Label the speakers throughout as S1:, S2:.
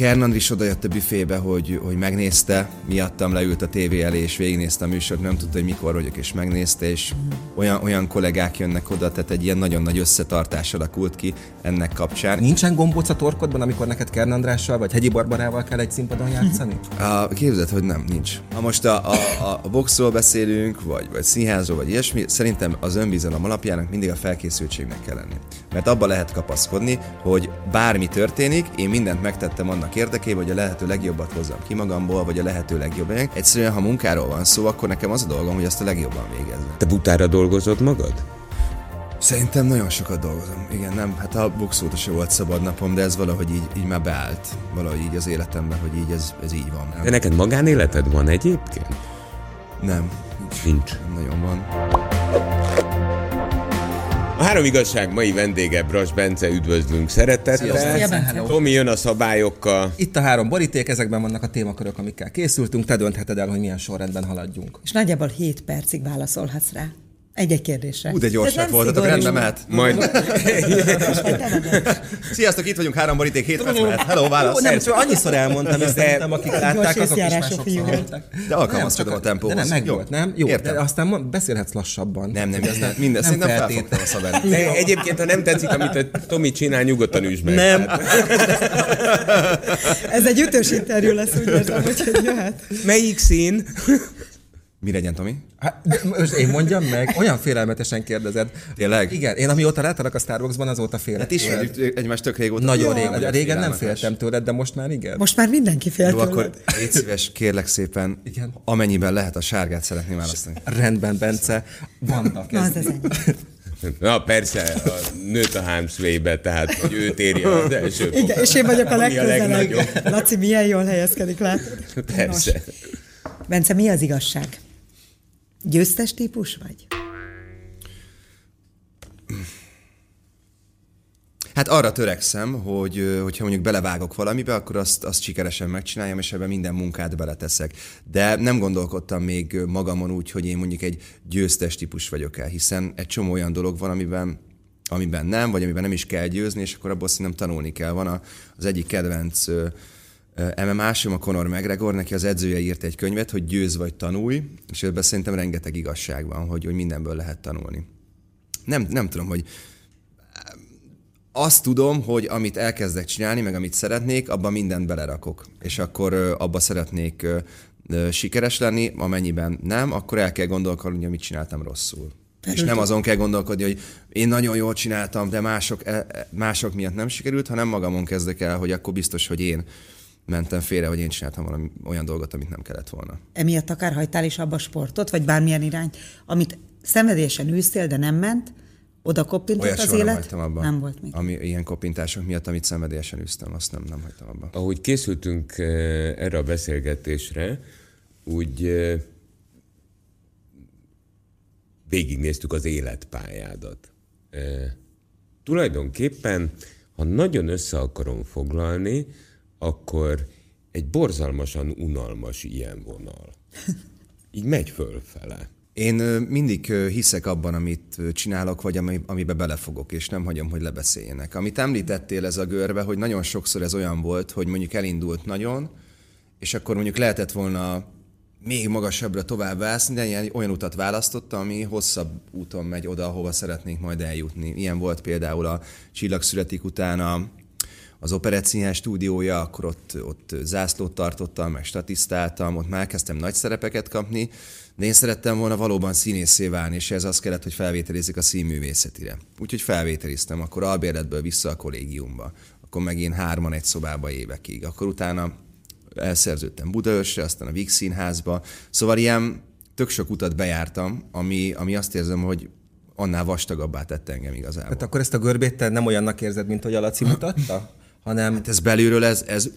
S1: Kern Andris odajött a büfébe, hogy, hogy megnézte, miattam leült a tévé elé, és végignézte a műsort, nem tudta, hogy mikor vagyok, és megnézte, és olyan, olyan kollégák jönnek oda, tehát egy ilyen nagyon nagy összetartás alakult ki ennek kapcsán.
S2: Nincsen gombóc a torkodban, amikor neked Kern Andrással vagy Hegyi Barbarával kell egy színpadon játszani?
S1: A, képzeld, hogy nem, nincs. Ha most a, a, a, a boxról beszélünk, vagy, vagy színházról, vagy ilyesmi, szerintem az önbizalom alapjának mindig a felkészültségnek kell lenni. Mert abba lehet kapaszkodni, hogy bármi történik, én mindent megtettem annak érdekében, hogy a lehető legjobbat hozzam ki magamból, vagy a lehető legjobb. Egyszerűen, ha munkáról van szó, akkor nekem az a dolgom, hogy azt a legjobban végezzem.
S3: Te butára dolgozod magad?
S1: Szerintem nagyon sokat dolgozom. Igen, nem, hát a boxóta se volt szabad napom, de ez valahogy így, így már beállt. Valahogy így az életemben, hogy így ez, ez így van. Nem?
S3: De neked magánéleted van egyébként?
S1: Nem.
S3: Nincs. Nincs.
S1: Nem nagyon van.
S3: A három igazság mai vendége Bras Bence, üdvözlünk szeretettel. Tomi jön a szabályokkal.
S2: Itt a három boríték, ezekben vannak a témakörök, amikkel készültünk, te döntheted el, hogy milyen sorrendben haladjunk.
S4: És nagyjából 7 percig válaszolhatsz rá. Egy-egy kérdésre.
S1: Ú, de gyorsak
S4: nem
S1: voltatok,
S4: szigorú.
S1: rendben mehet.
S3: Majd
S1: Sziasztok, itt vagyunk, három boríték, hét perc mehet. Hello, válasz.
S2: Ó, nem, csak annyiszor elmondtam, és szerintem akik látták,
S4: Gyors
S2: azok is már sokszor.
S1: De alkalmazkodom
S2: Nem,
S1: a tempóhoz.
S2: De nem, meg
S1: Jó.
S2: volt, nem? Jó,
S1: Értem.
S2: de aztán beszélhetsz lassabban.
S1: Nem, nem,
S2: Ez
S1: minden, minden,
S2: nem
S1: szerintem felfogtam a szabályt.
S3: de egyébként, ha nem tetszik, amit a Tomi csinál, nyugodtan üsd meg.
S2: Nem.
S4: Ez egy ütős interjú lesz, úgy érzem, hogy jöhet.
S3: Melyik szín?
S1: Mi legyen, Tomi?
S2: Hát, de most én mondjam meg, olyan félelmetesen kérdezed.
S1: Tényleg?
S2: Igen, én amióta láttalak a Starbucksban, azóta félek.
S1: Hát ismerjük egymást tök régóta.
S2: Nagyon
S1: Jó,
S2: régen. Régen nem féltem tőled, de most már igen.
S4: Most már mindenki fél
S1: Jó,
S4: tőled.
S1: akkor légy szíves, kérlek szépen,
S2: Igen.
S1: amennyiben lehet a sárgát szeretném választani.
S2: Rendben, Bence. Vannak.
S4: Na, az ennyi.
S3: Na persze, a nőtt a Hámsvébe, tehát hogy őt érje az első
S4: Igen,
S3: fokon.
S4: és én vagyok a legközelebb.
S3: legnagyobb.
S4: Laci milyen jól helyezkedik, látod?
S3: Persze.
S4: Nos. Bence, mi az igazság? Győztes típus vagy?
S1: Hát arra törekszem, hogy hogyha mondjuk belevágok valamibe, akkor azt, azt sikeresen megcsináljam, és ebben minden munkát beleteszek. De nem gondolkodtam még magamon úgy, hogy én mondjuk egy győztes típus vagyok el, hiszen egy csomó olyan dolog van, amiben amiben nem, vagy amiben nem is kell győzni, és akkor abból szerintem tanulni kell. Van a, az egyik kedvenc MMA-som, a Conor McGregor, neki az edzője írt egy könyvet, hogy győz vagy tanulj, és ebben szerintem rengeteg igazság van, hogy, hogy mindenből lehet tanulni. Nem, nem tudom, hogy azt tudom, hogy amit elkezdek csinálni, meg amit szeretnék, abban mindent belerakok. És akkor abba szeretnék sikeres lenni, amennyiben nem, akkor el kell gondolkodni, hogy mit csináltam rosszul. És nem azon kell gondolkodni, hogy én nagyon jól csináltam, de mások, e- e- mások miatt nem sikerült, hanem magamon kezdek el, hogy akkor biztos, hogy én mentem félre, hogy én csináltam valami olyan dolgot, amit nem kellett volna.
S4: Emiatt akár hagytál is abba a sportot, vagy bármilyen irányt, amit szenvedélyesen űztél, de nem ment, oda koppintott
S1: Olyat
S4: az
S1: nem
S4: élet?
S1: hagytam abban.
S4: Nem volt még.
S1: Ami, ilyen kopintások miatt, amit szenvedélyesen üztem, azt nem, nem hagytam abban.
S3: Ahogy készültünk eh, erre a beszélgetésre, úgy eh, végignéztük az életpályádat. Eh, Tulajdonképpen, ha nagyon össze akarom foglalni, akkor egy borzalmasan unalmas ilyen vonal. Így megy fölfele.
S1: Én mindig hiszek abban, amit csinálok, vagy ami, amiben belefogok, és nem hagyom, hogy lebeszéljenek. Amit említettél ez a görbe, hogy nagyon sokszor ez olyan volt, hogy mondjuk elindult nagyon, és akkor mondjuk lehetett volna még magasabbra tovább vászni, de ilyen, olyan utat választotta, ami hosszabb úton megy oda, ahova szeretnénk majd eljutni. Ilyen volt például a Csillagszületik után a, az Operettszínház stúdiója, akkor ott, ott zászlót tartottam, meg statisztáltam, ott már kezdtem nagy szerepeket kapni, de én szerettem volna valóban színészé válni, és ez az kellett, hogy felvételizzek a színművészetire. Úgyhogy felvételiztem, akkor albérletből vissza a kollégiumba. Akkor meg én hárman egy szobába évekig. Akkor utána elszerződtem Budaörsre, aztán a Víg Színházba. Szóval ilyen tök sok utat bejártam, ami, ami azt érzem, hogy annál vastagabbá tette engem igazából.
S2: Hát akkor ezt a görbét te nem olyannak érzed, mint hogy a Laci mutatta? Hanem
S1: Hát ez belülről, ez, ez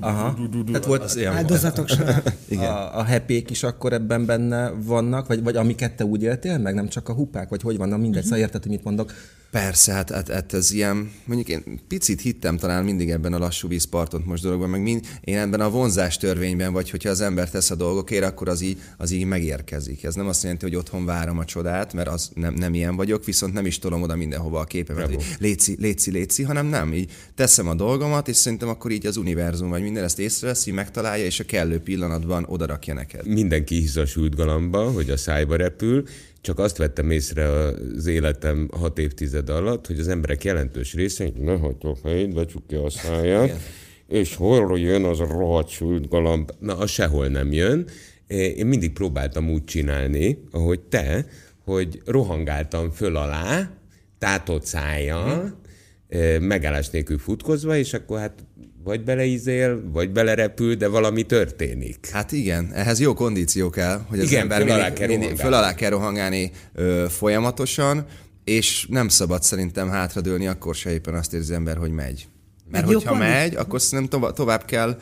S2: Aha. Tehát volt
S1: az ilyen
S4: Áldozatok.
S1: Igen.
S2: a, a happy is akkor ebben benne vannak, vagy, vagy amiket te úgy éltél meg, nem csak a hupák, vagy hogy van, na mindegy, szóval érted, hogy mit mondok.
S1: Persze, hát, hát, hát ez ilyen, mondjuk én picit hittem talán mindig ebben a lassú vízparton most dologban, meg mind, én ebben a vonzás törvényben, vagy hogyha az ember tesz a dolgokért, akkor az így, az így megérkezik. Ez nem azt jelenti, hogy otthon várom a csodát, mert az nem, nem ilyen vagyok, viszont nem is tolom oda mindenhova a képemet, hogy léci, léci, léci, hanem nem, így teszem a dolgomat, és szerintem akkor így az univerzum, vagy minden ezt észreveszi, megtalálja, és a kellő pillanatban odarakja neked.
S3: Mindenki hisz a sült galamba, hogy a szájba repül, csak azt vettem észre az életem hat évtized alatt, hogy az emberek jelentős része, hogy ne hagyjuk helyét, becsukja a száját, és hol jön az a rohadt sült galamb? Na, az sehol nem jön. Én mindig próbáltam úgy csinálni, ahogy te, hogy rohangáltam föl alá, tátott szája, hmm. megállás nélkül futkozva, és akkor hát vagy beleízél, vagy belerepül, de valami történik.
S1: Hát igen, ehhez jó kondíció kell, hogy az
S3: Igen,
S1: ember
S3: föl alá kell
S1: mindig, föl alá kell rohangálni ö, folyamatosan, és nem szabad szerintem hátradőlni, akkor se éppen azt érzi az ember, hogy megy. Mert
S4: jó
S1: hogyha megy, akkor szerintem tovább, tovább kell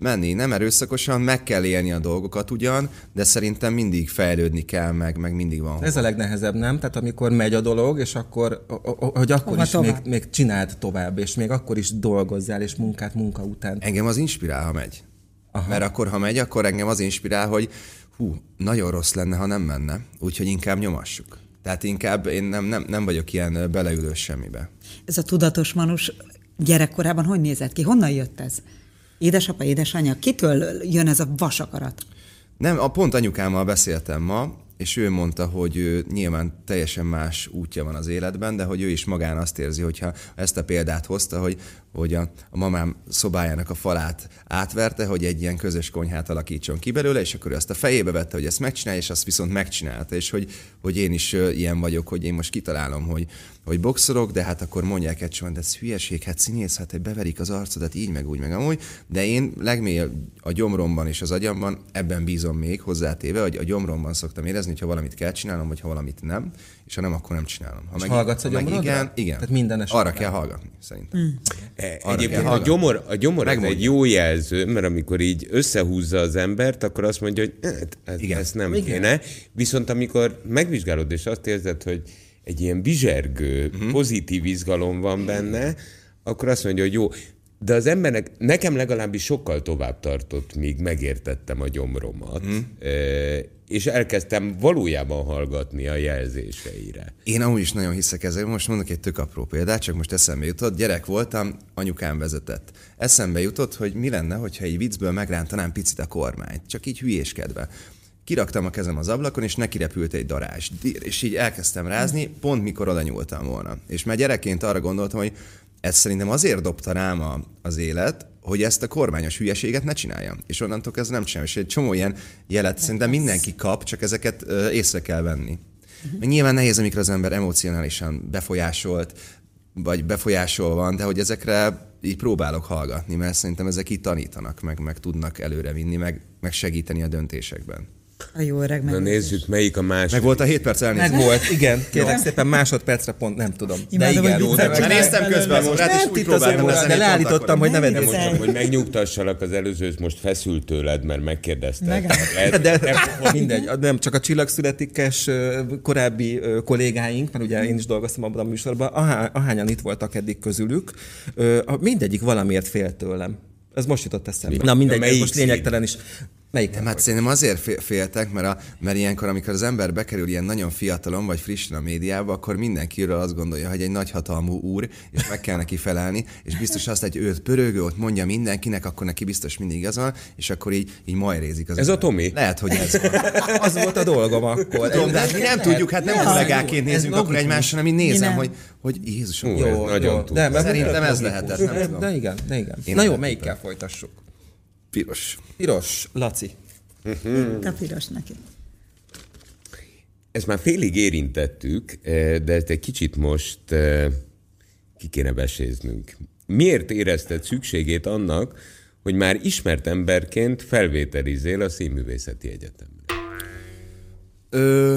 S1: menni, nem erőszakosan, meg kell élni a dolgokat ugyan, de szerintem mindig fejlődni kell, meg, meg mindig van.
S2: Ez a legnehezebb, nem? Tehát amikor megy a dolog, és akkor, hogy akkor
S4: Hova
S2: is még,
S4: tovább?
S2: még csináld tovább, és még akkor is dolgozzál, és munkát munka után.
S1: Engem az inspirál, ha megy. Aha. Mert akkor, ha megy, akkor engem az inspirál, hogy hú, nagyon rossz lenne, ha nem menne, úgyhogy inkább nyomassuk. Tehát inkább én nem, nem, nem vagyok ilyen beleülős semmibe.
S4: Ez a tudatos manus gyerekkorában hogy nézett ki? Honnan jött ez? Édesapa, édesanyja, kitől jön ez a vasakarat?
S1: Nem, a pont anyukámmal beszéltem ma, és ő mondta, hogy ő nyilván teljesen más útja van az életben, de hogy ő is magán azt érzi, hogyha ezt a példát hozta, hogy, hogy a, a mamám szobájának a falát átverte, hogy egy ilyen közös konyhát alakítson ki belőle, és akkor ő azt a fejébe vette, hogy ezt megcsinálja, és azt viszont megcsinálta, és hogy, hogy én is ilyen vagyok, hogy én most kitalálom, hogy, hogy boxolok, de hát akkor mondják egy de ez hülyeség, hát színész, hát hogy beverik az arcodat így, meg úgy, meg amúgy, de én legmélyebb a gyomromban és az agyamban ebben bízom még hozzátéve, hogy a gyomromban szoktam érezni, hogy ha valamit kell csinálnom, vagy ha valamit nem, és ha nem, akkor nem csinálom. Ha
S2: És hallgatsz a
S1: ha meg
S2: gyomrodra?
S1: igen, igen.
S2: Tehát minden esetben.
S1: Arra kell hallgatni, szerintem. Mm. Arra
S3: Egyébként a gyomor, a gyomor ez egy jó jelző, mert amikor így összehúzza az embert, akkor azt mondja, hogy hát, ez,
S1: Igen.
S3: ezt nem
S2: Igen.
S3: kéne. Viszont amikor megvizsgálod, és azt érzed, hogy egy ilyen bizsergő, uh-huh. pozitív izgalom van benne, akkor azt mondja, hogy jó, de az embernek, nekem legalábbis sokkal tovább tartott, míg megértettem a gyomromat, uh-huh. és elkezdtem valójában hallgatni a jelzéseire.
S1: Én amúgy is nagyon hiszek ezzel. Most mondok egy tök apró példát, csak most eszembe jutott. Gyerek voltam, anyukám vezetett. Eszembe jutott, hogy mi lenne, hogyha így viccből megrántanám picit a kormányt. Csak így hülyéskedve. Kiraktam a kezem az ablakon, és neki repült egy darázs. Dír, És így elkezdtem rázni, pont mikor oda nyúltam volna. És már gyerekként arra gondoltam, hogy ez szerintem azért dobta rám a, az élet, hogy ezt a kormányos hülyeséget ne csináljam. És onnantól kezdve nem csinálom. És egy csomó ilyen jelet szerintem mindenki kap, csak ezeket észre kell venni. Meg nyilván nehéz, amikor az ember emocionálisan befolyásolt, vagy befolyásol van, de hogy ezekre így próbálok hallgatni, mert szerintem ezek így tanítanak, meg, meg tudnak előre vinni, meg, meg segíteni a döntésekben.
S4: A jó öreg
S3: Na nézzük, melyik a másik.
S1: Meg volt a 7 perc elnézést.
S2: Meg volt, igen. Kérlek szépen másodpercre pont, nem tudom. De igen, jó, de,
S4: csak
S1: Mert néztem közben az órát, és úgy
S2: itt az
S1: próbáltam
S2: de leállítottam, hogy ne
S4: Nem viccelj.
S2: most.
S3: Hogy megnyugtassalak az előző, most feszült tőled, mert megkérdezted. Lehet-
S2: De mindegy, nem csak a csillagszületikes korábbi kollégáink, mert ugye én is dolgoztam abban a műsorban, ahá, ahányan itt voltak eddig közülük, mindegyik valamiért fél tőlem. Ez most jutott eszembe. Na mindegy, most lényegtelen is. Melyik?
S1: Nem, hát szerintem azért fé- féltek, mert, a, mert ilyenkor, amikor az ember bekerül ilyen nagyon fiatalon, vagy frissen a médiába, akkor mindenkiről azt gondolja, hogy egy nagyhatalmú úr, és meg kell neki felelni, és biztos azt, hogy őt pörögő, ott mondja mindenkinek, akkor neki biztos mindig igaz van, és akkor így, így majrézik az
S3: Ez a
S1: ember.
S3: Tomi?
S1: Lehet, hogy ez van.
S2: Az volt a dolgom akkor.
S1: Tudom, de hát mi nem tudjuk, hát nem
S2: Ez-
S1: kollégáként nézünk akkor egymásra, hanem így nézem, hogy, hogy Jézusom,
S3: Hú, ez nagyon tud.
S2: de,
S1: Szerintem ez lehetett, nem
S2: De-
S1: tudom.
S2: De igen, de igen.
S1: Én
S2: Na jó, melyikkel folytassuk?
S1: Piros.
S2: Piros, Laci.
S4: A piros neki.
S3: Ezt már félig érintettük, eh, de ezt egy kicsit most eh, ki kéne beséznünk. Miért érezted szükségét annak, hogy már ismert emberként felvételizél a Színművészeti Egyetemre?
S1: Ö,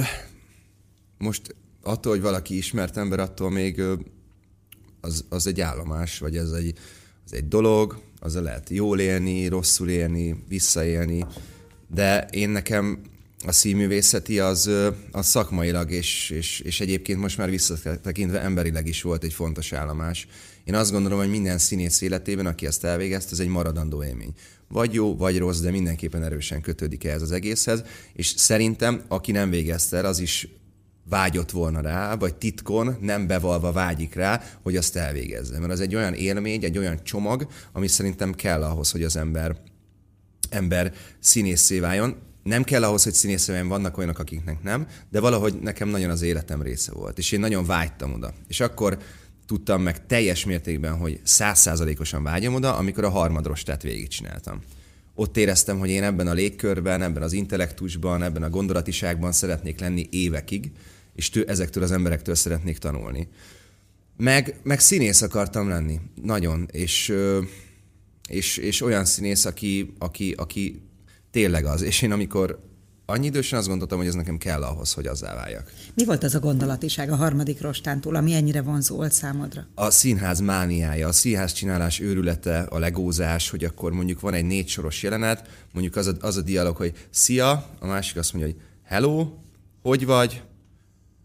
S1: most attól, hogy valaki ismert ember, attól még az, az egy állomás, vagy ez egy, az egy dolog, az lehet jól élni, rosszul élni, visszaélni, de én nekem a színművészeti az, az szakmailag és, és, és egyébként most már visszatekintve emberileg is volt egy fontos állomás. Én azt gondolom, hogy minden színész életében, aki ezt elvégezte, ez egy maradandó élmény. Vagy jó, vagy rossz, de mindenképpen erősen kötődik ehhez az egészhez, és szerintem, aki nem végezte el, az is vágyott volna rá, vagy titkon nem bevalva vágyik rá, hogy azt elvégezze. Mert az egy olyan élmény, egy olyan csomag, ami szerintem kell ahhoz, hogy az ember, ember színészé váljon. Nem kell ahhoz, hogy színészé váljon, vannak olyanok, akiknek nem, de valahogy nekem nagyon az életem része volt, és én nagyon vágytam oda. És akkor tudtam meg teljes mértékben, hogy százszázalékosan vágyom oda, amikor a harmadrostát végigcsináltam. Ott éreztem, hogy én ebben a légkörben, ebben az intellektusban, ebben a gondolatiságban szeretnék lenni évekig, és tő, ezektől az emberektől szeretnék tanulni. Meg, meg színész akartam lenni, nagyon, és, és, és olyan színész, aki, aki, aki tényleg az. És én amikor annyi idősen azt gondoltam, hogy ez nekem kell ahhoz, hogy azzá váljak.
S4: Mi volt az a gondolatiság a harmadik rostántól, ami ennyire vonzó volt számodra?
S1: A színház mániája, a színház csinálás őrülete, a legózás, hogy akkor mondjuk van egy négy soros jelenet, mondjuk az a, az a dialog, hogy szia, a másik azt mondja, hogy hello, hogy vagy,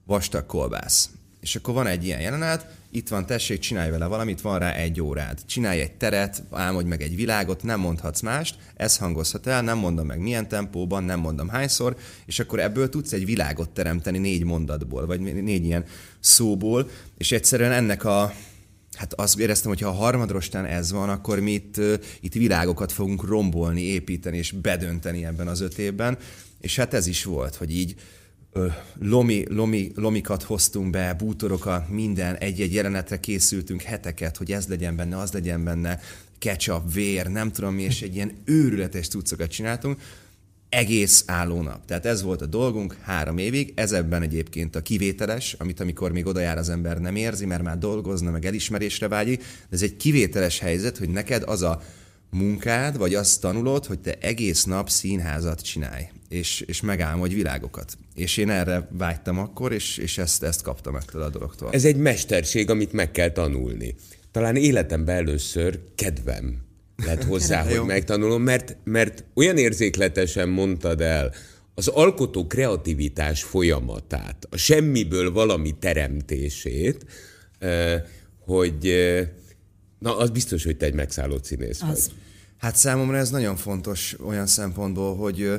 S1: vastag kolbász. És akkor van egy ilyen jelenet, itt van, tessék, csinálj vele valamit, van rá egy órád. Csinálj egy teret, álmodj meg egy világot, nem mondhatsz mást, ez hangozhat el, nem mondom meg milyen tempóban, nem mondom hányszor, és akkor ebből tudsz egy világot teremteni négy mondatból, vagy négy ilyen szóból, és egyszerűen ennek a, Hát azt éreztem, hogy ha a harmadrostán ez van, akkor mi itt, itt világokat fogunk rombolni, építeni és bedönteni ebben az öt évben. És hát ez is volt, hogy így lomi, lomi, lomikat hoztunk be, bútorokat, minden, egy-egy jelenetre készültünk heteket, hogy ez legyen benne, az legyen benne, ketchup, vér, nem tudom mi, és egy ilyen őrületes cuccokat csináltunk, egész álló nap. Tehát ez volt a dolgunk három évig, ez ebben egyébként a kivételes, amit amikor még oda jár az ember nem érzi, mert már dolgozna, meg elismerésre vágyik, de ez egy kivételes helyzet, hogy neked az a munkád, vagy azt tanulod, hogy te egész nap színházat csinálj, és, és megálmodj világokat. És én erre vágytam akkor, és, és ezt, ezt kaptam ettől a dologtól.
S3: Ez egy mesterség, amit meg kell tanulni. Talán életemben először kedvem lett hozzá, hogy megtanulom, mert, mert olyan érzékletesen mondtad el az alkotó kreativitás folyamatát, a semmiből valami teremtését, hogy Na, az biztos, hogy te egy megszállott színész az. vagy.
S1: Hát számomra ez nagyon fontos olyan szempontból, hogy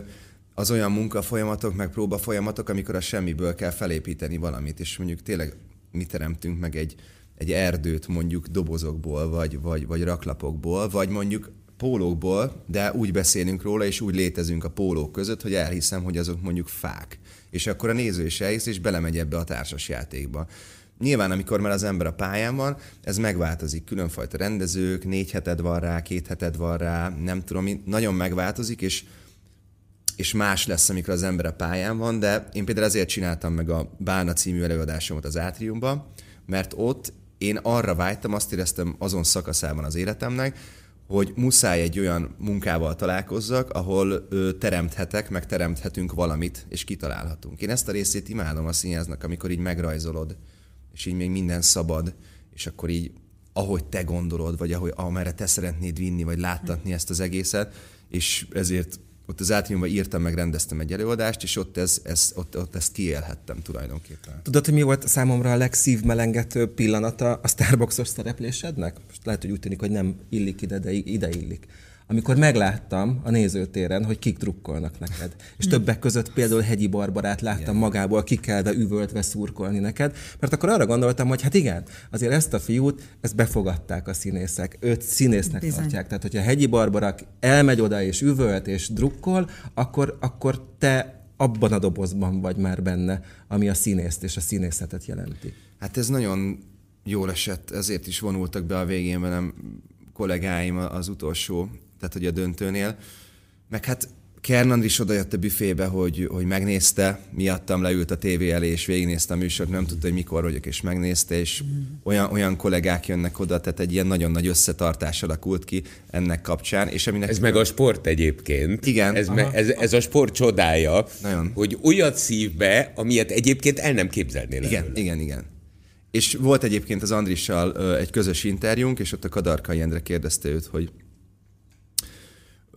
S1: az olyan munkafolyamatok, meg próbafolyamatok, amikor a semmiből kell felépíteni valamit, és mondjuk tényleg mi teremtünk meg egy, egy erdőt mondjuk dobozokból, vagy, vagy, vagy raklapokból, vagy mondjuk pólókból, de úgy beszélünk róla, és úgy létezünk a pólók között, hogy elhiszem, hogy azok mondjuk fák. És akkor a néző is elhisz, és belemegy ebbe a társas játékba. Nyilván, amikor már az ember a pályán van, ez megváltozik. Különfajta rendezők, négy heted van rá, két heted van rá, nem tudom, nagyon megváltozik, és és más lesz, amikor az ember a pályán van, de én például ezért csináltam meg a Bálna című előadásomat az Átriumban, mert ott én arra vágytam, azt éreztem azon szakaszában az életemnek, hogy muszáj egy olyan munkával találkozzak, ahol ö, teremthetek, meg teremthetünk valamit, és kitalálhatunk. Én ezt a részét imádom a színháznak, amikor így megrajzolod és így még minden szabad, és akkor így ahogy te gondolod, vagy ahogy, amerre te szeretnéd vinni, vagy láttatni ezt az egészet, és ezért ott az átriumban írtam, meg rendeztem egy előadást, és ott, ez, ez, ott, ott ezt kiélhettem tulajdonképpen.
S2: Tudod, hogy mi volt számomra a legszívmelengetőbb pillanata a Starbucks-os szereplésednek? Most lehet, hogy úgy tűnik, hogy nem illik ide, de ide illik amikor megláttam a nézőtéren, hogy kik drukkolnak neked. És hmm. többek között például Hegyi Barbarát láttam magából kikelve, üvöltve szurkolni neked, mert akkor arra gondoltam, hogy hát igen, azért ezt a fiút, ezt befogadták a színészek, őt színésznek Bizony. tartják. Tehát, hogyha Hegyi Barbara elmegy oda és üvölt és drukkol, akkor, akkor te abban a dobozban vagy már benne, ami a színészt és a színészetet jelenti.
S1: Hát ez nagyon jól esett, ezért is vonultak be a végén velem kollégáim az utolsó tehát hogy a döntőnél. Meg hát Kern Andris odajött a büfébe, hogy, hogy megnézte, miattam leült a tévé elé, és végignézte a műsort, nem tudta, hogy mikor vagyok, és megnézte, és olyan, olyan kollégák jönnek oda, tehát egy ilyen nagyon nagy összetartás alakult ki ennek kapcsán. És aminek...
S3: Ez meg a sport egyébként.
S1: Igen.
S3: Ez, me, ez, ez a sport csodája, nagyon. hogy olyat szív be, amilyet egyébként el nem képzelnél.
S1: Igen, előle. igen, igen. És volt egyébként az Andrissal egy közös interjúnk, és ott a Kadarka Jendre kérdezte őt, hogy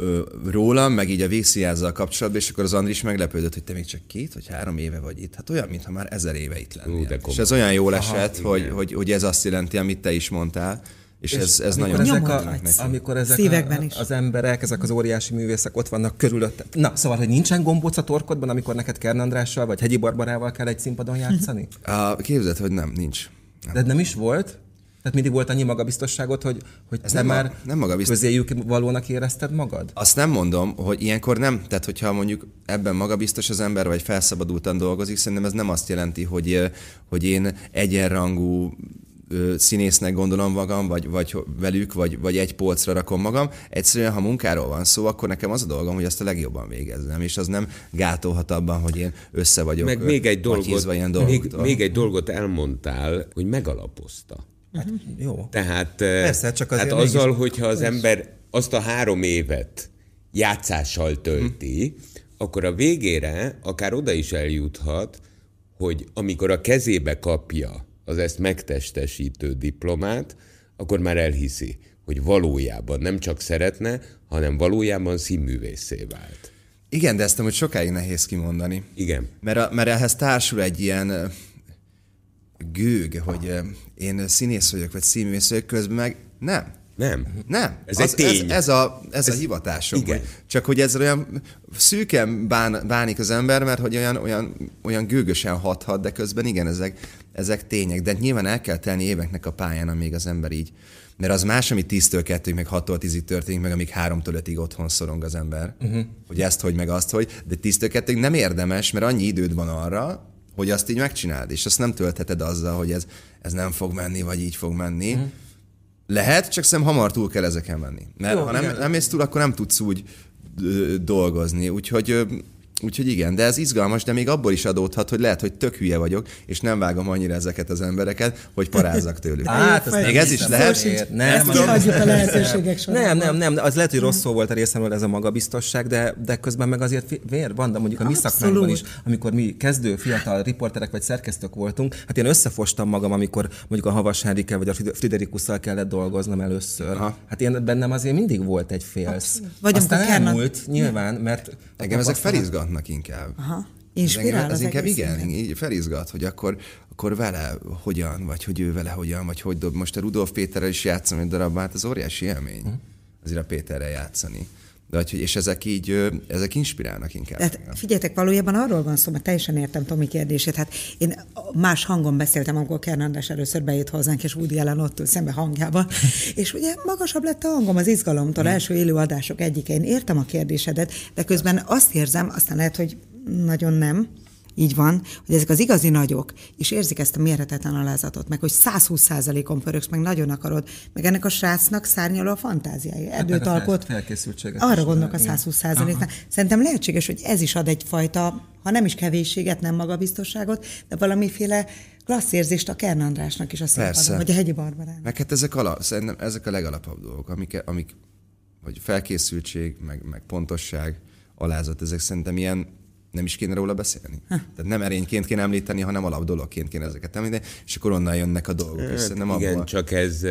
S1: ö, rólam, meg így a VCS-zal kapcsolatban, és akkor az Andris meglepődött, hogy te még csak két vagy három éve vagy itt. Hát olyan, mintha már ezer éve itt lennél.
S3: Ú, de
S1: és
S3: komoly.
S1: ez olyan jól esett, hogy, hogy, hogy, ez azt jelenti, amit te is mondtál, és, ez, ez
S2: amikor
S1: nagyon
S2: ezek, a, amikor ezek
S4: Szívekben
S2: a,
S4: is.
S2: az emberek, ezek az óriási művészek ott vannak körülött. Na, szóval, hogy nincsen gombóc a torkodban, amikor neked Kern Andrással vagy Hegyi Barbarával kell egy színpadon játszani?
S1: Á, Képzeld, hogy nem, nincs.
S2: De nem is volt? Tehát mindig volt annyi magabiztosságot, hogy, hogy te
S1: nem
S2: már
S1: ma- nem magabiztos-
S2: közéjük valónak érezted magad?
S1: Azt nem mondom, hogy ilyenkor nem, tehát hogyha mondjuk ebben magabiztos az ember, vagy felszabadultan dolgozik, szerintem ez nem azt jelenti, hogy, hogy én egyenrangú színésznek gondolom magam, vagy, vagy velük, vagy, vagy egy polcra rakom magam. Egyszerűen, ha munkáról van szó, akkor nekem az a dolgom, hogy azt a legjobban végezzem, és az nem gátolhat abban, hogy én össze vagyok
S3: Meg még egy dolgot,
S1: ilyen
S3: még, még egy dolgot elmondtál, hogy megalapozta.
S2: Hát jó.
S3: Tehát,
S2: Persze, csak azért
S3: hát azzal,
S2: mégis-
S3: hogyha az ember azt a három évet játszással tölti, akkor a végére akár oda is eljuthat, hogy amikor a kezébe kapja az ezt megtestesítő diplomát, akkor már elhiszi, hogy valójában nem csak szeretne, hanem valójában színművészé vált.
S1: Igen, de ezt amúgy sokáig nehéz kimondani.
S3: Igen.
S1: Mert, a, mert ehhez társul egy ilyen ö, gőg, hogy én színész vagyok, vagy színművész vagyok, közben meg nem.
S3: Nem.
S1: Nem.
S3: Ez egy tény.
S1: Ez, ez, a, ez, ez a hivatásom.
S3: igen.
S1: Hogy, csak hogy ez olyan szűken bán, bánik az ember, mert hogy olyan, olyan, olyan gőgösen hathat, de közben igen, ezek, ezek tények. De nyilván el kell tenni éveknek a pályán, amíg az ember így mert az más, ami 10-től 2 meg 6-tól 10-ig történik, meg amíg 3-től 5-ig otthon szorong az ember. Uh-huh. Hogy ezt, hogy meg azt, hogy, de 10-től 2 nem érdemes, mert annyi időd van arra, hogy azt így megcsináld, és azt nem töltheted azzal, hogy ez, ez nem fog menni, vagy így fog menni. Uh-huh. Lehet, csak szerintem hamar túl kell ezeken menni. Mert
S2: Jó,
S1: ha nem,
S2: igen.
S1: nem mész túl, akkor nem tudsz úgy ö, dolgozni. Úgyhogy, ö, úgyhogy igen, de ez izgalmas, de még abból is adódhat, hogy lehet, hogy tök hülye vagyok, és nem vágom annyira ezeket az embereket, hogy parázzak tőlük.
S2: Hát, ez
S1: még
S2: nem
S1: ez is lehet. Ezt
S2: Nem,
S1: tudom.
S4: Kihagyjuk a lehetőségek során.
S2: Nem, nem, nem, az lehet, hogy rossz szó volt a részemről ez a magabiztosság, de, de közben meg azért vér van, de mondjuk a mi szakmánkban is, amikor mi kezdő, fiatal riporterek vagy szerkesztők voltunk, hát én összefostam magam, amikor mondjuk a Havas Henrikkel vagy a Frid- Friderikusszal kellett dolgoznom először.
S1: Aha.
S2: Hát én bennem azért mindig volt egy félsz.
S4: Vagy
S2: Aztán elmúlt, nyilván, mert...
S1: Engem ezek
S2: tapasztalat-
S1: felizgatnak inkább.
S4: Aha. Inspirál
S1: ez
S4: az
S1: inkább igen,
S4: ember.
S1: így felizgat, hogy akkor, akkor vele hogyan, vagy hogy ő vele hogyan, vagy hogy dob. Most a Rudolf Péterrel is játszom egy darab, hát ez óriási élmény. Azért a Péterrel játszani. De, hogy, és ezek így, ezek inspirálnak inkább.
S4: Tehát figyeljetek, valójában arról van szó, mert teljesen értem Tomi kérdését. Hát én más hangon beszéltem, amikor Kern András először bejött hozzánk, és úgy jelen ott ült szembe hangjában. és ugye magasabb lett a hangom az izgalomtól, első élő adások egyike. Én értem a kérdésedet, de közben azt érzem, aztán lehet, hogy nagyon nem, így van, hogy ezek az igazi nagyok, és érzik ezt a mérhetetlen alázatot, meg hogy 120%-on pörögsz, meg nagyon akarod, meg ennek a srácnak szárnyaló a fantáziája,
S2: a fel-
S4: alkot.
S2: felkészültséget
S4: Arra gondolok a
S2: igen.
S4: 120%-nál. Szerintem lehetséges, hogy ez is ad egyfajta, ha nem is kevésséget, nem magabiztosságot, de valamiféle klassz érzést a Kern Andrásnak is a színpadon, vagy a Hegyi Barbarának.
S1: Meg hát ezek, ala, szerintem ezek a legalapabb dolgok, amik, amik vagy felkészültség, meg, meg pontosság, alázat, ezek szerintem ilyen nem is kéne róla beszélni. Tehát nem erényként kéne említeni, hanem alap dologként kéne ezeket említeni, és akkor onnan jönnek a dolgok.
S3: Hát igen,
S1: abból...
S3: csak ez,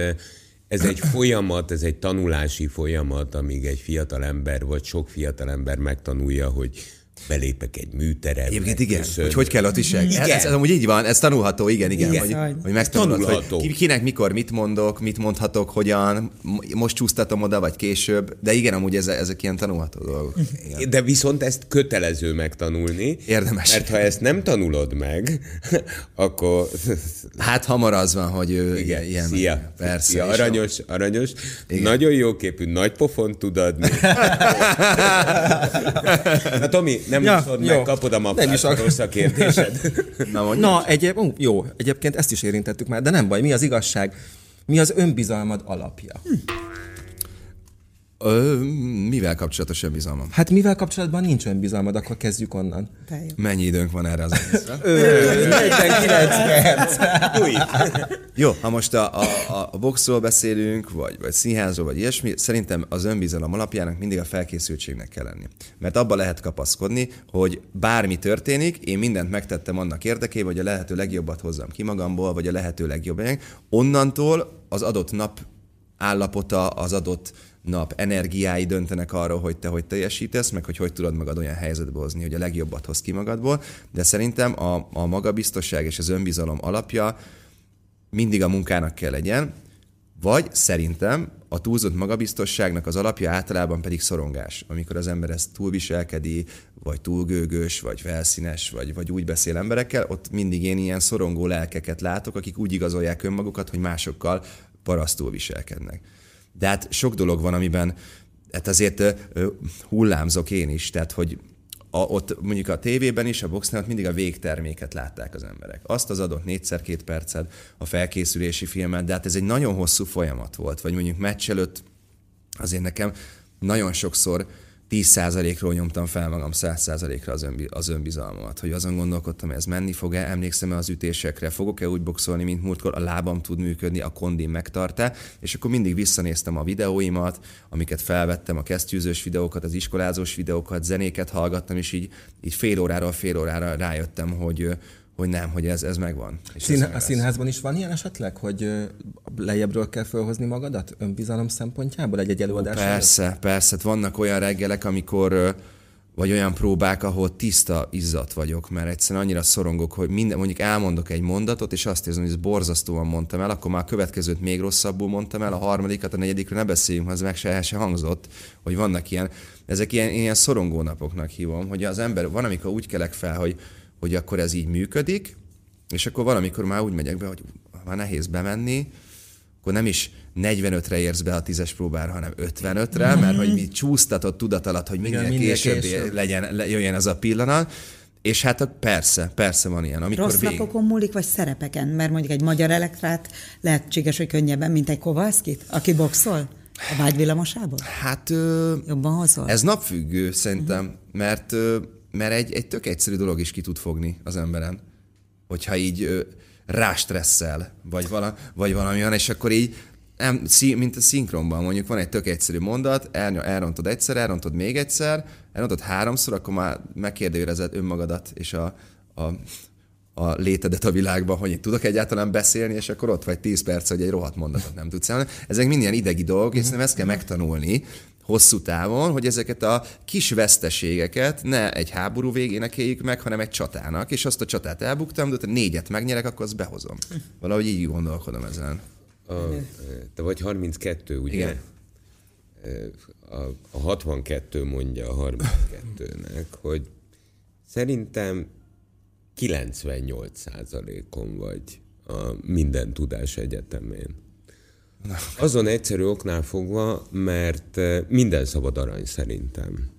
S3: ez egy folyamat, ez egy tanulási folyamat, amíg egy fiatal ember, vagy sok fiatal ember megtanulja, hogy belépek egy műterembe.
S1: Egyébként igen,
S3: köszön.
S1: hogy hogy kell ott is. Ez, ez, ez amúgy így van, ez tanulható, igen, igen.
S3: Igen.
S1: Hogy, hogy megtanulod,
S3: Tanulható.
S1: hogy ki- kinek mikor mit mondok, mit mondhatok, hogyan, most csúsztatom oda, vagy később, de igen, amúgy ezek, ezek ilyen tanulható dolgok. Igen.
S3: De viszont ezt kötelező megtanulni.
S1: Érdemes.
S3: Mert ha ezt nem tanulod meg, akkor
S1: Hát hamar az van, hogy ő
S3: igen,
S1: ilyen.
S3: szia,
S1: Persze.
S3: szia aranyos, aranyos, nagyon jó képű, nagy pofont tud adni. Na Tomi, nem
S2: Ja,
S3: ja, meg, kapod a
S2: Nem
S3: mappát,
S2: is
S3: a
S2: akar-
S3: rossz a kérdésed.
S1: Na.
S2: Na, egyéb, jó, egyébként ezt is érintettük már, de nem baj, mi az igazság? Mi az önbizalmad alapja? Hm.
S1: Ö, mivel kapcsolatos önbizalmam?
S2: Hát mivel kapcsolatban nincs önbizalmad, akkor kezdjük onnan.
S1: Mennyi időnk van erre az egészre?
S2: 49 perc.
S1: Jó, ha most a, a, a- a boxról beszélünk, vagy, vagy színházról, vagy ilyesmi, szerintem az önbizalom alapjának mindig a felkészültségnek kell lenni. Mert abba lehet kapaszkodni, hogy bármi történik, én mindent megtettem annak érdekében, hogy a lehető legjobbat hozzam ki magamból, vagy a lehető legjobb legyen. Onnantól az adott nap állapota, az adott nap energiái döntenek arról, hogy te hogy teljesítesz, meg hogy hogy tudod magad olyan helyzetbe hozni, hogy a legjobbat hoz ki magadból, de szerintem a, a magabiztosság és az önbizalom alapja mindig a munkának kell legyen, vagy szerintem a túlzott magabiztosságnak az alapja általában pedig szorongás. Amikor az ember ezt túlviselkedi, vagy túlgőgös, vagy felszínes, vagy, vagy úgy beszél emberekkel, ott mindig én ilyen szorongó lelkeket látok, akik úgy igazolják önmagukat, hogy másokkal parasztul viselkednek. De hát sok dolog van, amiben hát azért hullámzok én is, tehát hogy a, ott mondjuk a tévében is, a boxnál mindig a végterméket látták az emberek. Azt az adott négyszer két percet, a felkészülési filmet, de hát ez egy nagyon hosszú folyamat volt, vagy mondjuk meccs előtt azért nekem nagyon sokszor 10%-ról nyomtam fel magam 100%-ra az, önbi, az önbizalmamat, hogy azon gondolkodtam, ez menni fog-e, emlékszem-e az ütésekre, fogok-e úgy boxolni, mint múltkor, a lábam tud működni, a kondim megtart és akkor mindig visszanéztem a videóimat, amiket felvettem, a kesztyűzős videókat, az iskolázós videókat, zenéket hallgattam, és így, így fél óráról fél órára rájöttem, hogy, hogy nem, hogy ez, ez megvan.
S2: És Szín, ez a színházban is van ilyen esetleg, hogy lejjebbről kell felhozni magadat önbizalom szempontjából egy-egy előadás?
S1: Persze, előtt? persze. Vannak olyan reggelek, amikor vagy olyan próbák, ahol tiszta izzat vagyok, mert egyszerűen annyira szorongok, hogy minden, mondjuk elmondok egy mondatot, és azt érzem, hogy ez borzasztóan mondtam el, akkor már a következőt még rosszabbul mondtam el, a harmadikat, a negyedikről ne beszéljünk, ha ez meg se, se hangzott, hogy vannak ilyen, ezek ilyen, ilyen szorongó napoknak hívom, hogy az ember, van, amikor úgy kelek fel, hogy hogy akkor ez így működik, és akkor valamikor már úgy megyek be, hogy már nehéz bemenni, akkor nem is 45-re érsz be a tízes próbára, hanem 55-re, mert hogy mi csúsztatott tudat alatt, hogy minél, később, később legyen, jöjjen az a pillanat, és hát persze, persze van ilyen.
S4: Amikor Rossz vég... napokon múlik, vagy szerepeken? Mert mondjuk egy magyar elektrát lehetséges, hogy könnyebben, mint egy Kovalszkit, aki boxol? A vágyvillamosában?
S1: Hát... Ö,
S4: Jobban hozol?
S1: Ez napfüggő szerintem, uh-huh. mert ö, mert egy, egy tök egyszerű dolog is ki tud fogni az emberen, hogyha így ö, rástresszel, vagy, vala, vagy valami van, és akkor így, nem, mint a szinkronban, mondjuk van egy tök egyszerű mondat, el, elrontod egyszer, elrontod még egyszer, elrontod háromszor, akkor már megkérdőjelezed önmagadat és a, a, a létedet a világban, hogy én tudok egyáltalán beszélni, és akkor ott vagy 10 perc, hogy egy rohadt mondatot nem tudsz elmondani. Ezek mind ilyen idegi dolgok, és ezt kell megtanulni, hosszú távon, hogy ezeket a kis veszteségeket ne egy háború végének éljük meg, hanem egy csatának, és azt a csatát elbuktam, de ha négyet megnyerek, akkor azt behozom. Valahogy így gondolkodom ezen.
S3: A, te vagy 32, ugye?
S1: Igen.
S3: A, a 62 mondja a 32-nek, hogy szerintem 98 on vagy a minden tudás egyetemén. Azon egyszerű oknál fogva, mert eh, minden szabad arany szerintem.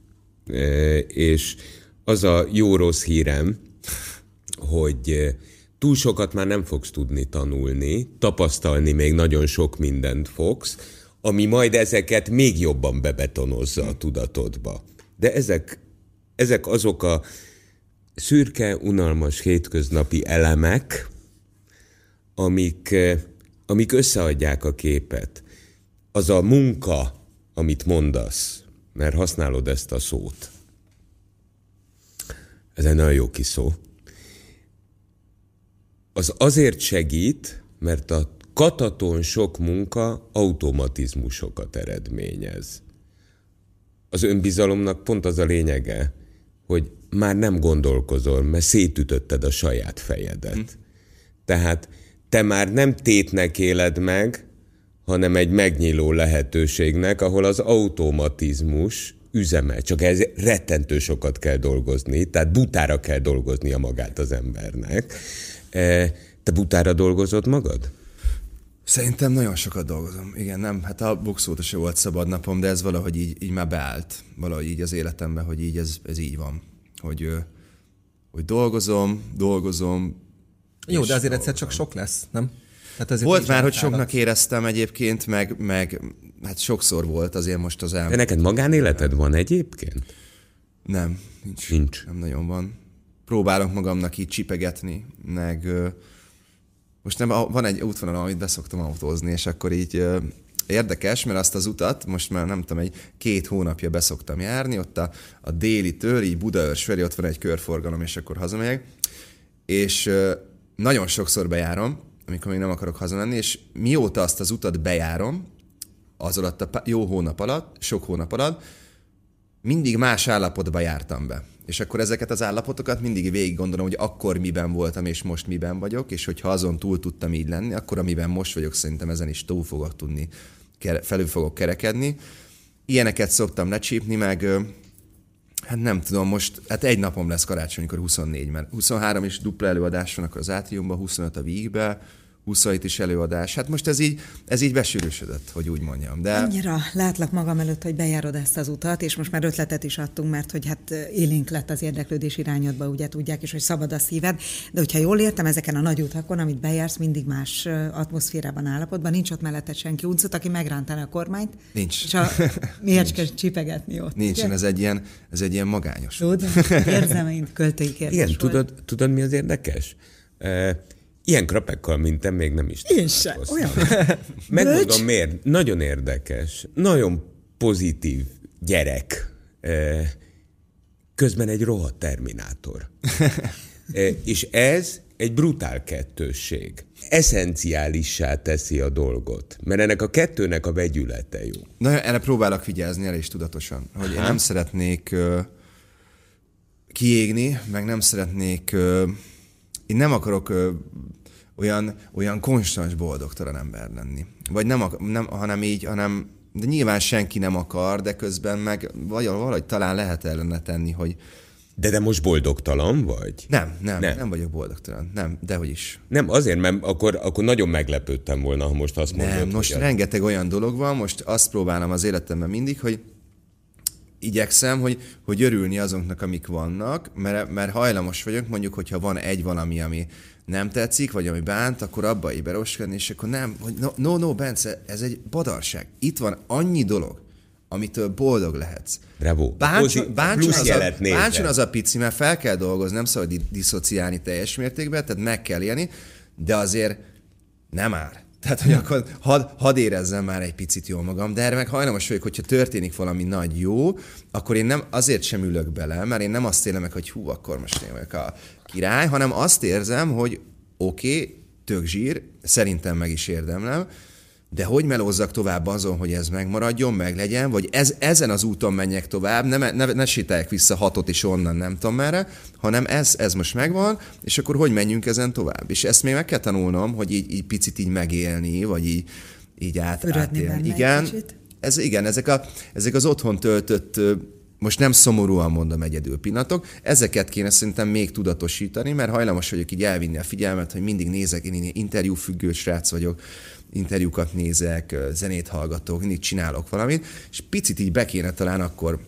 S3: Eh, és az a jó-rossz hírem, hogy eh, túl sokat már nem fogsz tudni tanulni, tapasztalni még nagyon sok mindent fogsz, ami majd ezeket még jobban bebetonozza a tudatodba. De ezek, ezek azok a szürke, unalmas hétköznapi elemek, amik amik összeadják a képet. Az a munka, amit mondasz, mert használod ezt a szót. Ez egy nagyon jó kis szó. Az azért segít, mert a kataton sok munka automatizmusokat eredményez. Az önbizalomnak pont az a lényege, hogy már nem gondolkozol, mert szétütötted a saját fejedet. Hm. Tehát te már nem tétnek éled meg, hanem egy megnyíló lehetőségnek, ahol az automatizmus üzemel. Csak ez rettentő sokat kell dolgozni, tehát butára kell dolgoznia magát az embernek. E, te butára dolgozod magad?
S1: Szerintem nagyon sokat dolgozom. Igen, nem, hát a box óta se volt szabad napom, de ez valahogy így, így már beállt. Valahogy így az életemben, hogy így ez, ez így van. Hogy, hogy dolgozom, dolgozom,
S2: jó, de azért egyszer csak sok lesz, nem?
S1: Tehát azért volt már, hogy soknak éreztem egyébként, meg, meg hát sokszor volt azért most az elmúlt.
S3: De neked magánéleted van egyébként?
S1: Nem, nincs.
S3: Nincs.
S1: Nem nagyon van. Próbálok magamnak így csipegetni, meg most nem, van egy útvonal, amit beszoktam autózni, és akkor így érdekes, mert azt az utat most már nem tudom, egy két hónapja beszoktam járni, ott a, a déli től, így Budaörs felé, ott van egy körforgalom, és akkor hazamegyek, és nagyon sokszor bejárom, amikor még nem akarok hazamenni, és mióta azt az utat bejárom, az alatt a jó hónap alatt, sok hónap alatt, mindig más állapotba jártam be. És akkor ezeket az állapotokat mindig végig gondolom, hogy akkor miben voltam, és most miben vagyok, és hogyha azon túl tudtam így lenni, akkor amiben most vagyok, szerintem ezen is túl fogok tudni, felül fogok kerekedni. Ilyeneket szoktam lecsípni, meg hát nem tudom, most, hát egy napom lesz karácsonykor 24, mert 23 is dupla előadás van akkor az Átriumban, 25 a Vígbe, 27 is előadás. Hát most ez így, ez így besűrűsödött, hogy úgy mondjam. De...
S4: Annyira látlak magam előtt, hogy bejárod ezt az utat, és most már ötletet is adtunk, mert hogy hát élénk lett az érdeklődés irányodba, ugye tudják is, hogy szabad a szíved, de hogyha jól értem, ezeken a nagy utakon, amit bejársz, mindig más atmoszférában állapotban, nincs ott mellette senki uncut, aki megrántaná a kormányt.
S1: Nincs.
S4: És a miért kell csipegetni ott.
S1: Nincsen, ez egy ilyen, ez egy ilyen magányos.
S4: Tudod, érzem, mint költői kérdés
S3: Igen, tudod, tudod, mi az érdekes? Ilyen krapekkal, mint te, még nem is.
S4: Én sem. Olyan.
S3: Megmondom miért. Nagyon érdekes. Nagyon pozitív gyerek. Közben egy rohadt terminátor. És ez egy brutál kettősség. Eszenciálissá teszi a dolgot. Mert ennek a kettőnek a vegyülete jó.
S1: Na, erre próbálok figyelni, erre is tudatosan. Hogy Aha. én nem szeretnék uh, kiégni, meg nem szeretnék uh, én nem akarok ö, olyan, olyan konstans boldogtalan ember lenni. Vagy nem, nem, hanem így, hanem de nyilván senki nem akar, de közben meg vagy, valahogy talán lehet ellene tenni, hogy
S3: de de most boldogtalan vagy?
S1: Nem, nem, nem, nem vagyok boldogtalan. Nem, dehogy is.
S3: Nem, azért, mert akkor, akkor nagyon meglepődtem volna, ha most azt mondod.
S1: Nem, most
S3: hogy
S1: rengeteg olyan dolog van, most azt próbálom az életemben mindig, hogy igyekszem, hogy, hogy örülni azoknak, amik vannak, mert, mert hajlamos vagyok, mondjuk, hogyha van egy valami, ami nem tetszik, vagy ami bánt, akkor abba iberoskodni, és akkor nem, hogy no, no, no, Bence, ez egy badarság. Itt van annyi dolog, amitől boldog lehetsz.
S3: Bravo.
S1: Bántson, bántson, az, a, bántson az a pici, mert fel kell dolgozni, nem szabad diszociálni teljes mértékben, tehát meg kell élni, de azért nem ár. Tehát, hogy akkor had, had érezzem már egy picit jól magam, de erre meg hajlamos vagyok, hogyha történik valami nagy jó, akkor én nem azért sem ülök bele, mert én nem azt élem meg, hogy hú, akkor most én vagyok a király, hanem azt érzem, hogy oké, okay, tök zsír, szerintem meg is érdemlem, de hogy melózzak tovább azon, hogy ez megmaradjon, meg legyen, vagy ez, ezen az úton menjek tovább, ne, ne, ne sétálják vissza hatot is onnan, nem tudom merre, hanem ez, ez most megvan, és akkor hogy menjünk ezen tovább. És ezt még meg kell tanulnom, hogy így, így picit így megélni, vagy így, így át, átélni. Igen, ez, igen, ezek, a, ezek az otthon töltött most nem szomorúan mondom egyedül pillanatok, ezeket kéne szerintem még tudatosítani, mert hajlamos vagyok így elvinni a figyelmet, hogy mindig nézek, én interjúfüggő srác vagyok, interjúkat nézek, zenét hallgatok, mindig csinálok valamit, és picit így be kéne talán akkor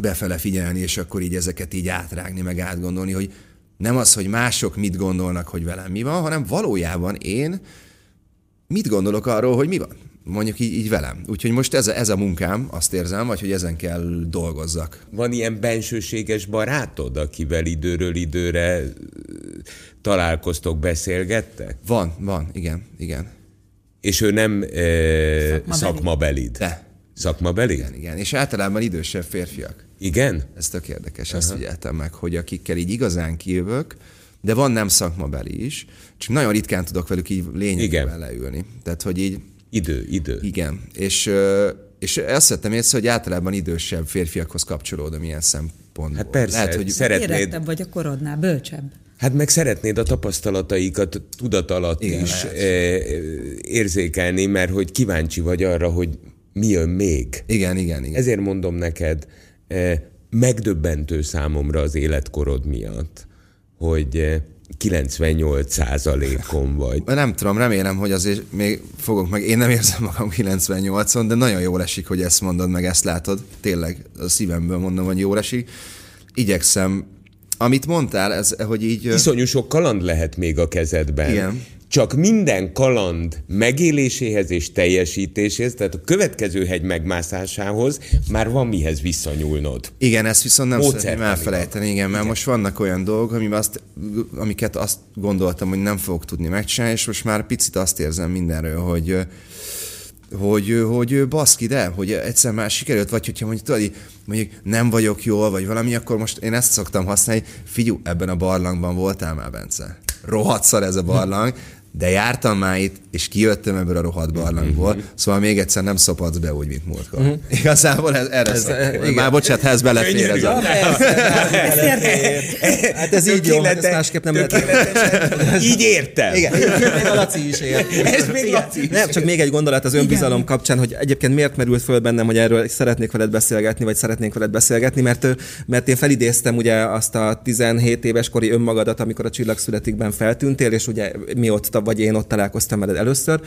S1: befele figyelni, és akkor így ezeket így átrágni, meg átgondolni, hogy nem az, hogy mások mit gondolnak, hogy velem mi van, hanem valójában én mit gondolok arról, hogy mi van. Mondjuk így, így velem. Úgyhogy most ez a, ez a munkám, azt érzem, vagy hogy ezen kell dolgozzak.
S3: Van ilyen bensőséges barátod, akivel időről időre találkoztok, beszélgettek?
S1: Van, van, igen, igen.
S3: És ő nem e, szakmabelid?
S1: De.
S3: Szakmabelid?
S1: Igen, igen. És általában idősebb férfiak.
S3: Igen?
S1: Ez tök érdekes, uh-huh. ezt figyeltem meg, hogy akikkel így igazán kijövök, de van nem szakmabeli is, csak nagyon ritkán tudok velük így lényegében leülni. Tehát, hogy így...
S3: Idő, idő.
S1: Igen. És, és azt vettem észre, hogy általában idősebb férfiakhoz kapcsolódom ilyen szempontból.
S3: Hát persze, Lehet, hogy szeretnéd...
S4: Érettebb vagy a korodnál, bölcsebb.
S3: Hát meg szeretnéd a tapasztalataikat tudat alatt Igen, is lehet. érzékelni, mert hogy kíváncsi vagy arra, hogy mi jön még.
S1: Igen, igen, igen.
S3: Ezért mondom neked, megdöbbentő számomra az életkorod miatt, hogy 98 százalékon vagy.
S1: Nem tudom, remélem, hogy azért még fogok meg, én nem érzem magam 98-on, de nagyon jól esik, hogy ezt mondod, meg ezt látod. Tényleg a szívemből mondom, hogy jól esik. Igyekszem amit mondtál, ez, hogy így...
S3: Iszonyú sok kaland lehet még a kezedben.
S1: Igen.
S3: Csak minden kaland megéléséhez és teljesítéséhez, tehát a következő hegy megmászásához már van mihez visszanyúlnod.
S1: Igen, ezt viszont nem Módszert szeretném elfelejteni, igen, mert igen. most vannak olyan dolgok, ami azt, amiket azt gondoltam, hogy nem fogok tudni megcsinálni, és most már picit azt érzem mindenről, hogy hogy, hogy baszki, de, hogy egyszer már sikerült, vagy hogyha mondjuk, tudod, mondjuk nem vagyok jól, vagy valami, akkor most én ezt szoktam használni, figyú, ebben a barlangban voltál már, Bence. Rohadt szar ez a barlang, de jártam már itt, és kijöttem ebből a rohadt barlangból, szóval még egyszer nem szopadsz be úgy, mint múltkor. Uh-huh. Igazából ez, erre ez, ez, Már bocsánat, ha ez belefér ez a...
S2: Hát ez így jó, ezt másképp nem lehet.
S3: Így értem.
S2: Igen, még a Laci is ért.
S3: Ez még Laci.
S2: Nem, csak még egy gondolat az önbizalom kapcsán, hogy egyébként miért merült föl bennem, hogy erről szeretnék veled beszélgetni, vagy szeretnék veled beszélgetni, mert, mert én felidéztem ugye azt a 17 éves kori önmagadat, amikor a csillag születikben feltűntél, és ugye mi ott, vagy én ott találkoztam veled először,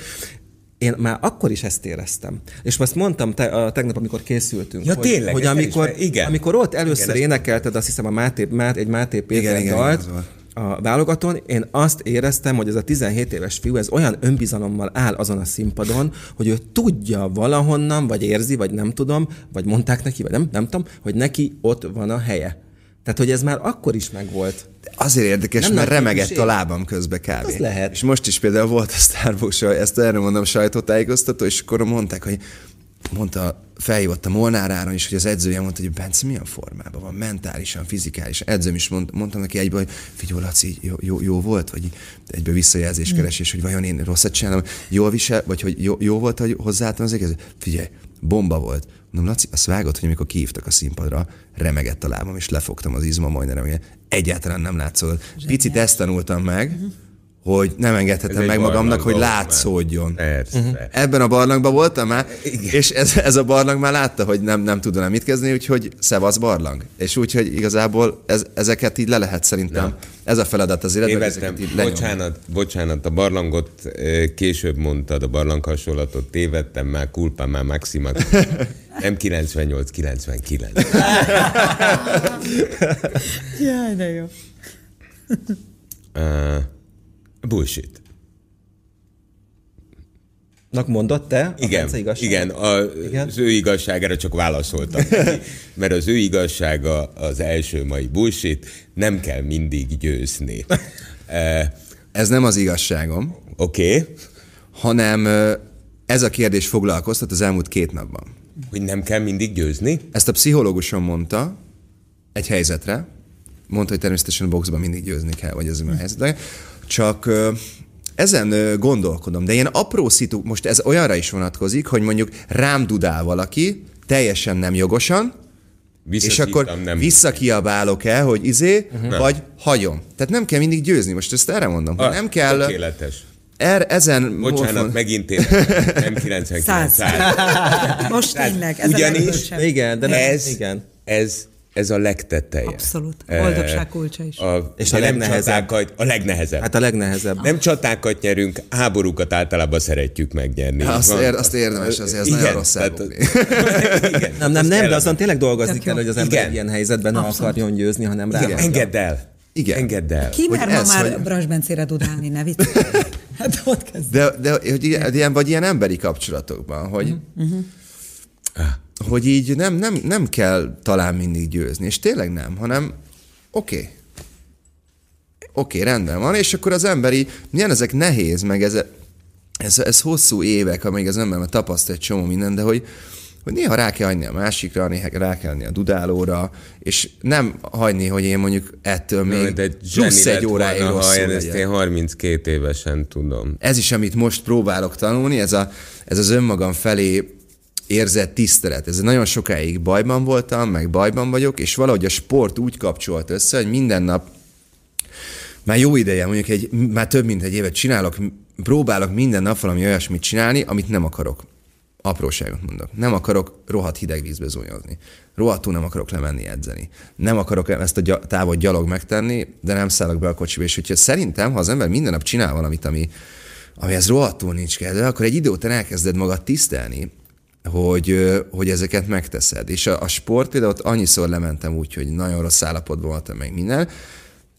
S2: én már akkor is ezt éreztem. És most mondtam te, a, tegnap, amikor készültünk,
S3: Ja,
S2: hogy,
S3: tényleg,
S2: hogy amikor,
S3: elismer- igen.
S2: amikor ott először
S3: Igen,
S2: énekelted, azt hiszem a Máté, Máté, egy Máté Péter dalt, a válogatón, én azt éreztem, hogy ez a 17 éves fiú, ez olyan önbizalommal áll azon a színpadon, hogy ő tudja valahonnan, vagy érzi, vagy nem tudom, vagy mondták neki, vagy nem, nem tudom, hogy neki ott van a helye. Tehát, hogy ez már akkor is megvolt.
S1: Azért érdekes,
S2: Nem
S1: mert remegett a lábam közbe kb.
S2: Az lehet.
S1: És most is például volt a Starbucks, ezt erre mondom sajtótájékoztató, és akkor mondták, hogy mondta, felhívott a Molnár Áron is, hogy az edzője mondta, hogy Bence milyen formában van, mentálisan, fizikálisan. Edzőm is mond, mondtam neki egyből, hogy figyelj, Laci, jó, jó, jó volt, vagy egyből visszajelzés keresés, hogy vajon én rosszat csinálom, jól visel, vagy hogy jó, jó volt, hogy hozzáálltam az egész. Figyelj, bomba volt. Mondom, Laci, azt vágod, hogy amikor kiívtak a színpadra, remegett a lábam, és lefogtam az izmom, majdnem remegett. Egyáltalán nem látszott. Picit ezt tanultam meg, hogy nem engedhetem meg magamnak, hogy látszódjon.
S3: Persze.
S2: Mhm.
S1: Ebben a barlangban voltam már, és ez, ez a barlang már látta, hogy nem, nem tudom mit kezdeni, úgyhogy szevasz barlang. És úgyhogy igazából ez, ezeket így le lehet szerintem.
S3: Na.
S1: Ez a feladat az életben,
S3: Tévedtem,
S1: így lenyomni.
S3: bocsánat, bocsánat, a barlangot eh, később mondtad, a barlang hasonlatot tévedtem már, kulpa már maxima. Nem 98, 99.
S4: Jaj, de jó.
S3: Uh, bullshit.
S2: Nak mondott te? A
S3: Igen, igen, a,
S2: Igen?
S3: az ő igazságára csak válaszoltam. neki, Mert az ő igazsága az első mai bullshit, nem kell mindig győzni.
S1: Ez nem az igazságom,
S3: Oké, okay.
S1: hanem ez a kérdés foglalkoztat az elmúlt két napban.
S3: hogy nem kell mindig győzni?
S1: Ezt a pszichológusom mondta egy helyzetre, mondta, hogy természetesen a boxban mindig győzni kell, vagy ez a helyzet. Csak ezen gondolkodom, de ilyen apró szitu, most ez olyanra is vonatkozik, hogy mondjuk rám dudál valaki, teljesen nem jogosan, és akkor
S3: nem
S1: visszakiabálok el, hogy izé, uh-huh. vagy hagyom. Tehát nem kell mindig győzni, most ezt erre mondom,
S3: Ah,
S1: nem kell...
S3: Tökéletes.
S1: Er, ezen
S3: Bocsánat,
S1: morfon-
S3: megint én. Nem 99,
S4: Száz.
S3: 100.
S4: Most tényleg, ez
S3: Ugyanis.
S2: Igen, de nem,
S3: ez,
S2: igen.
S3: ez, ez a legtetteje.
S4: Abszolút.
S3: Eh,
S4: Boldogság kulcsa is.
S3: A,
S2: És a
S3: nem
S2: legnehezebb.
S3: csatákat- A legnehezebb.
S2: Hát a legnehezebb.
S3: nem csatákat nyerünk, háborúkat általában szeretjük megnyerni.
S1: Azt,
S3: Van-
S1: ér, azt érdemes, azért az
S3: Igen,
S1: nagyon rossz
S3: tehát-. Igen,
S2: Nem, nem, nem, de azon tényleg dolgozni kell, hogy az ember
S3: Igen.
S2: ilyen helyzetben ne
S4: Abszolút.
S2: akarjon győzni, hanem rá.
S3: Igen, engedd el.
S1: Igen.
S3: Engedd el.
S4: Ki
S1: hogy
S4: mer ma már
S1: hogy-
S4: Bras Bencére dudálni, ne vicc. Hát ott kezd.
S1: De, de hogy ilyen, ilyen, vagy ilyen emberi kapcsolatokban, hogy, uh-huh. Hogy így nem, nem, nem kell talán mindig győzni, és tényleg nem, hanem oké. Okay. Oké, okay, rendben van, és akkor az emberi, milyen ezek nehéz, meg ez, ez, ez hosszú évek, amíg az ember tapasztal egy csomó minden, de hogy, hogy néha rá kell hagyni a másikra, néha rá kell hagyni a dudálóra, és nem hagyni, hogy én mondjuk ettől még
S3: De
S1: plusz egy óráig
S3: volna, ha
S1: rosszul
S3: én ezt én 32 évesen tudom.
S1: Ez is, amit most próbálok tanulni, ez, a, ez az önmagam felé érzett tisztelet. Ez nagyon sokáig bajban voltam, meg bajban vagyok, és valahogy a sport úgy kapcsolt össze, hogy minden nap már jó ideje, mondjuk egy, már több mint egy évet csinálok, próbálok minden nap valami olyasmit csinálni, amit nem akarok. Apróságot mondok. Nem akarok rohadt hideg vízbe zúnyozni. Rohadtul nem akarok lemenni edzeni. Nem akarok ezt a távot gyalog megtenni, de nem szállok be a kocsiba. És hogyha szerintem, ha az ember minden nap csinál valamit, ami, amihez rohadtul nincs kedve, akkor egy idő után elkezded magad tisztelni, hogy, hogy ezeket megteszed. És a, a sport például ott annyiszor lementem úgy, hogy nagyon rossz állapotban voltam meg minden,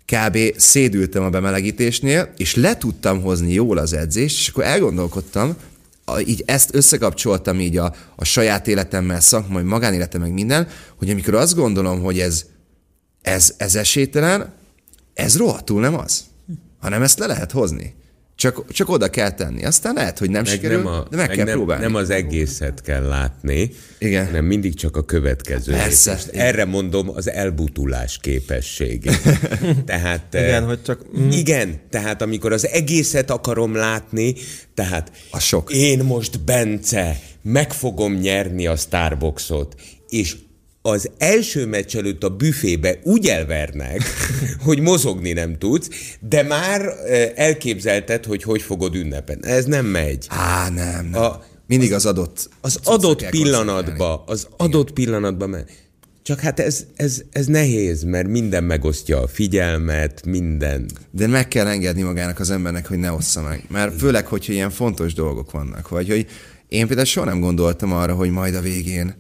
S1: kb. szédültem a bemelegítésnél, és le tudtam hozni jól az edzést, és akkor elgondolkodtam, a, így ezt összekapcsoltam így a, a saját életemmel, szakmai, magánéletem, meg minden, hogy amikor azt gondolom, hogy ez, ez, ez esélytelen, ez rohadtul nem az, hanem ezt le lehet hozni. Csak, csak oda kell tenni. Aztán lehet, hogy nem
S3: Meg
S1: sikerül,
S3: nem, a,
S1: de meg,
S3: meg
S1: kell
S3: nem,
S1: próbálni.
S3: nem az egészet kell látni,
S1: Igen.
S3: hanem mindig csak a következő.
S1: Persze.
S3: Erre mondom az elbutulás képességét. tehát, eh,
S2: Igen, hogy csak-
S3: Igen, tehát amikor az egészet akarom látni, tehát
S1: A sok.
S3: én most Bence, meg fogom nyerni a Starbucksot, és az első meccs előtt a büfébe úgy elvernek, hogy mozogni nem tudsz, de már eh, elképzelted, hogy hogy fogod ünnepelni. Ez nem megy.
S1: Á, nem, nem.
S3: A-
S1: Mindig az adott...
S3: Az adott pillanatba, az adott pillanatban, mert csak hát ez, ez, ez nehéz, mert minden megosztja a figyelmet, minden.
S1: De meg kell engedni magának az embernek, hogy ne ossza meg. Mert főleg, hogyha ilyen fontos dolgok vannak. Vagy hogy én például soha nem gondoltam arra, hogy majd a végén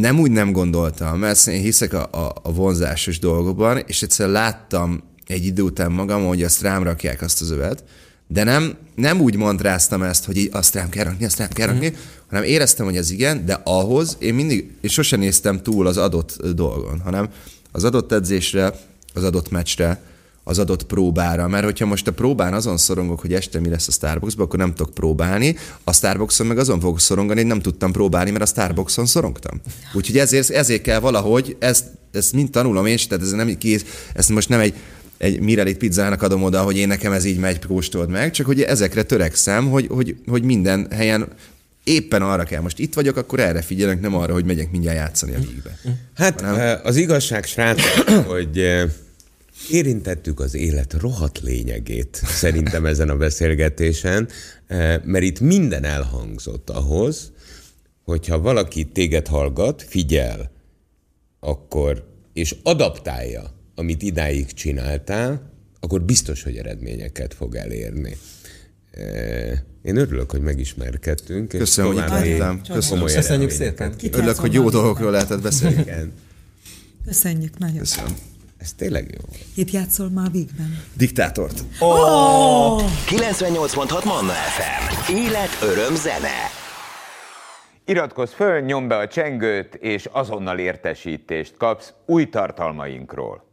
S1: nem úgy nem gondoltam, mert én hiszek a, a, a vonzásos dolgokban, és egyszer láttam egy idő után magam, hogy azt rám rakják azt az övet, de nem, nem úgy mondráztam ezt, hogy így azt rám kell rakni, azt rám kell rakni, hanem éreztem, hogy ez igen, de ahhoz én mindig, és sosem néztem túl az adott dolgon, hanem az adott edzésre, az adott meccsre, az adott próbára, mert hogyha most a próbán azon szorongok, hogy este mi lesz a Starbucksban, akkor nem tudok próbálni, a Starbuckson meg azon fogok szorongani, hogy nem tudtam próbálni, mert a Starbuckson szorongtam. Úgyhogy ezért, ezért kell valahogy, ezt, ezt mind tanulom én, tehát ez nem kész, ezt most nem egy, egy Mirelit pizzának adom oda, hogy én nekem ez így megy, kóstold meg, csak hogy ezekre törekszem, hogy, hogy, hogy minden helyen éppen arra kell, most itt vagyok, akkor erre figyelek, nem arra, hogy megyek mindjárt játszani a vígbe.
S3: Hát eh, az igazság, srácok, hogy eh, érintettük az élet rohadt lényegét szerintem ezen a beszélgetésen, eh, mert itt minden elhangzott ahhoz, hogyha valaki téged hallgat, figyel, akkor, és adaptálja, amit idáig csináltál, akkor biztos, hogy eredményeket fog elérni. Eh, Én örülök, hogy megismerkedtünk.
S1: Köszönöm, hogy itt Köszönöm.
S2: Köszönjük szépen.
S1: Örülök, hogy jó dolgokról lehetett beszélni.
S4: Köszönjük nagyon.
S1: Köszönöm.
S3: Ez tényleg jó.
S4: Itt játszol már a Vígben?
S1: Diktátort.
S5: 98.6 Manna FM. Élet, öröm, zene.
S6: Iratkozz föl, nyomd be a csengőt, és azonnal értesítést kapsz új tartalmainkról.